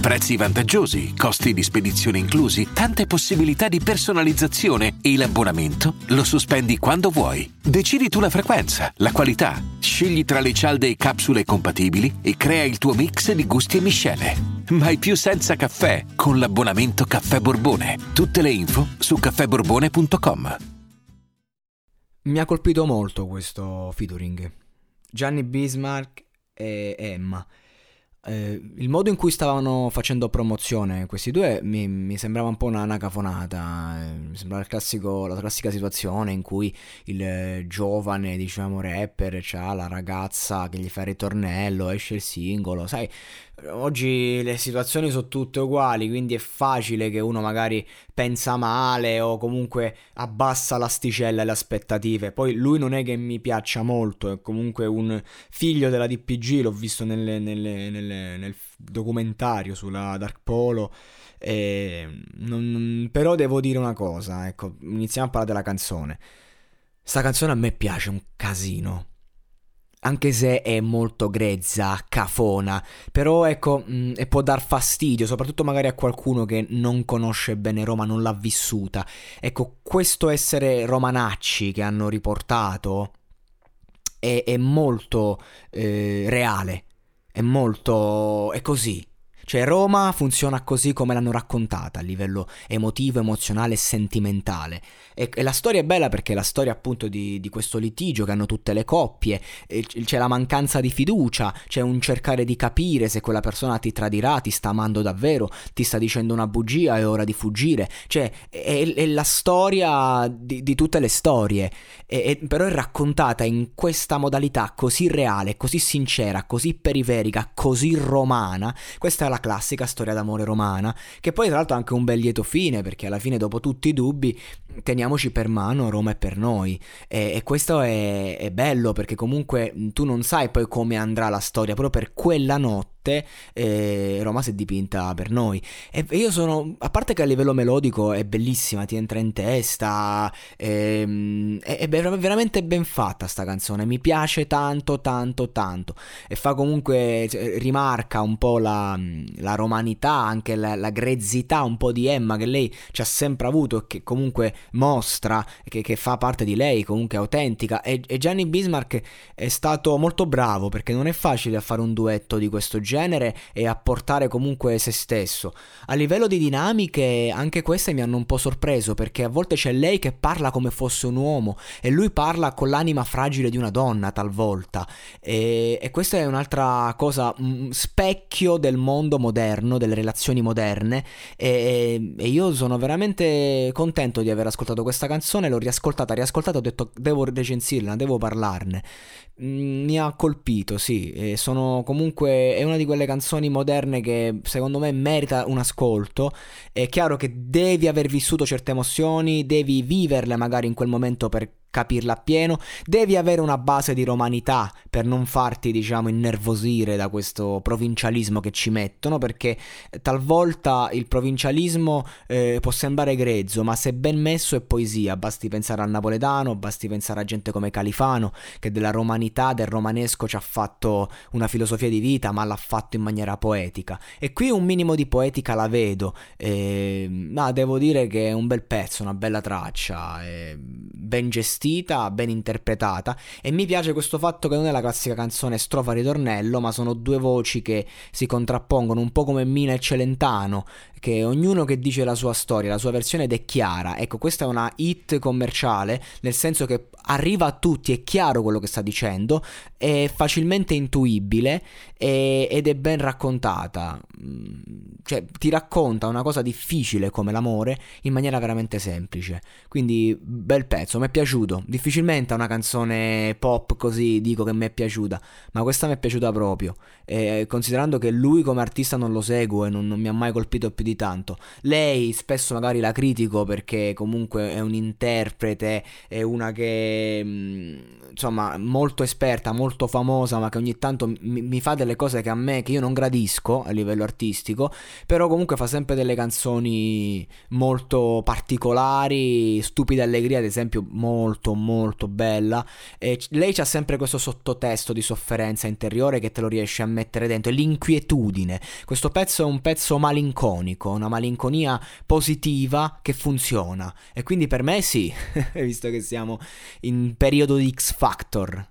Prezzi vantaggiosi, costi di spedizione inclusi, tante possibilità di personalizzazione e l'abbonamento lo sospendi quando vuoi. Decidi tu la frequenza, la qualità, scegli tra le cialde e capsule compatibili e crea il tuo mix di gusti e miscele. Mai più senza caffè con l'abbonamento Caffè Borbone. Tutte le info su caffèborbone.com. Mi ha colpito molto questo featuring. Gianni Bismarck e Emma. Eh, il modo in cui stavano facendo promozione questi due mi, mi sembrava un po' una, cafonata, eh, mi sembrava la classica situazione in cui il giovane, diciamo, rapper ha la ragazza che gli fa il ritornello, esce il singolo, sai, Oggi le situazioni sono tutte uguali, quindi è facile che uno magari pensa male o comunque abbassa l'asticella e le aspettative. Poi lui non è che mi piaccia molto, è comunque un figlio della DPG, l'ho visto nelle, nelle, nelle, nel documentario sulla Dark Polo. Non, però devo dire una cosa, ecco, iniziamo a parlare della canzone. Sta canzone a me piace un casino anche se è molto grezza, cafona, però ecco, mh, mm, e può dar fastidio, soprattutto magari a qualcuno che non conosce bene Roma, non l'ha vissuta. Ecco, questo essere romanacci che hanno riportato è, è molto eh, reale, è molto... è così. Cioè Roma funziona così come l'hanno raccontata a livello emotivo, emozionale e sentimentale. E, e la storia è bella perché è la storia appunto di, di, questo litigio che hanno tutte le coppie, c'è la mancanza di fiducia, c'è un cercare di capire se quella persona ti tradirà, ti sta amando davvero, ti sta dicendo una bugia, è ora di fuggire. Cioè è, è la storia di, di, tutte le storie, e, però è raccontata in questa modalità così reale, così sincera, così periferica, così romana. Questa è la classica storia d'amore romana, che poi tra l'altro ha anche un bel lieto fine, perché alla fine dopo tutti i dubbi teniamoci per mano, Roma è per noi. E, e questo è, è bello, perché comunque tu non sai poi come andrà la storia, proprio per quella notte notte eh, Roma si è dipinta per noi. E io sono, a parte che a livello melodico è bellissima, ti entra in testa, ehm, è, è, veramente ben fatta sta canzone, mi piace tanto, tanto, tanto. E fa comunque, cioè, rimarca un po' la, la romanità, anche la, la, grezzità un po' di Emma che lei ci ha sempre avuto e che comunque mostra, che, che fa parte di lei, comunque autentica. E, e Gianni Bismarck è stato molto bravo perché non è facile fare un duetto di questo genere genere e a portare comunque se stesso. A livello di dinamiche, anche queste mi hanno un po' sorpreso perché a volte c'è lei che parla come fosse un uomo e lui parla con l'anima fragile di una donna talvolta. E, e questa è un'altra cosa, un specchio del mondo moderno, delle relazioni moderne. E, e io sono veramente contento di aver ascoltato questa canzone, l'ho riascoltata, riascoltata, ho detto devo recensirla, devo parlarne. Mm, mi ha colpito, sì, e sono comunque è una di quelle canzoni moderne che secondo me merita un ascolto. È chiaro che devi aver vissuto certe emozioni, devi viverle magari in quel momento per capirla appieno, devi avere una base di romanità per non farti, diciamo, innervosire da questo provincialismo che ci mettono, perché talvolta il provincialismo eh, può sembrare grezzo, ma se ben messo è poesia, basti pensare al napoletano, basti pensare a gente come Califano, che della romanità, del romanesco ci ha fatto una filosofia di vita, ma l'ha fatto in maniera poetica. E qui un minimo di poetica la vedo, eh, ma devo dire che è un bel pezzo, una bella traccia, eh, ben gestita gestita, ben interpretata e mi piace questo fatto che non è la classica canzone strofa ritornello, ma sono due voci che si contrappongono, un po' come Mina e Celentano, che ognuno che dice la sua storia, la sua versione ed è chiara. Ecco, questa è una hit commerciale, nel senso che arriva a tutti, è chiaro quello che sta dicendo, è facilmente intuibile e, ed è ben raccontata. Mm, cioè, ti racconta una cosa difficile come l'amore in maniera veramente semplice. Quindi, bel pezzo, mi è piaciuto. Difficilmente una canzone pop così dico che mi è piaciuta, ma questa mi è piaciuta proprio. E, considerando che lui come artista non lo seguo e non, non mi ha mai colpito più di tanto. Lei spesso magari la critico perché comunque è un interprete, è una che mm, insomma molto esperta, molto famosa, ma che ogni tanto mi, mi fa delle cose che a me che io non gradisco a livello artistico, però comunque fa sempre delle canzoni molto particolari, Stupida Allegria ad esempio molto molto bella e lei c'ha sempre questo sottotesto di sofferenza interiore che te lo riesce a mettere dentro, l'inquietudine. Questo pezzo è un pezzo malinconico, una malinconia positiva che funziona e quindi per me sì, visto che siamo in periodo di X Factor.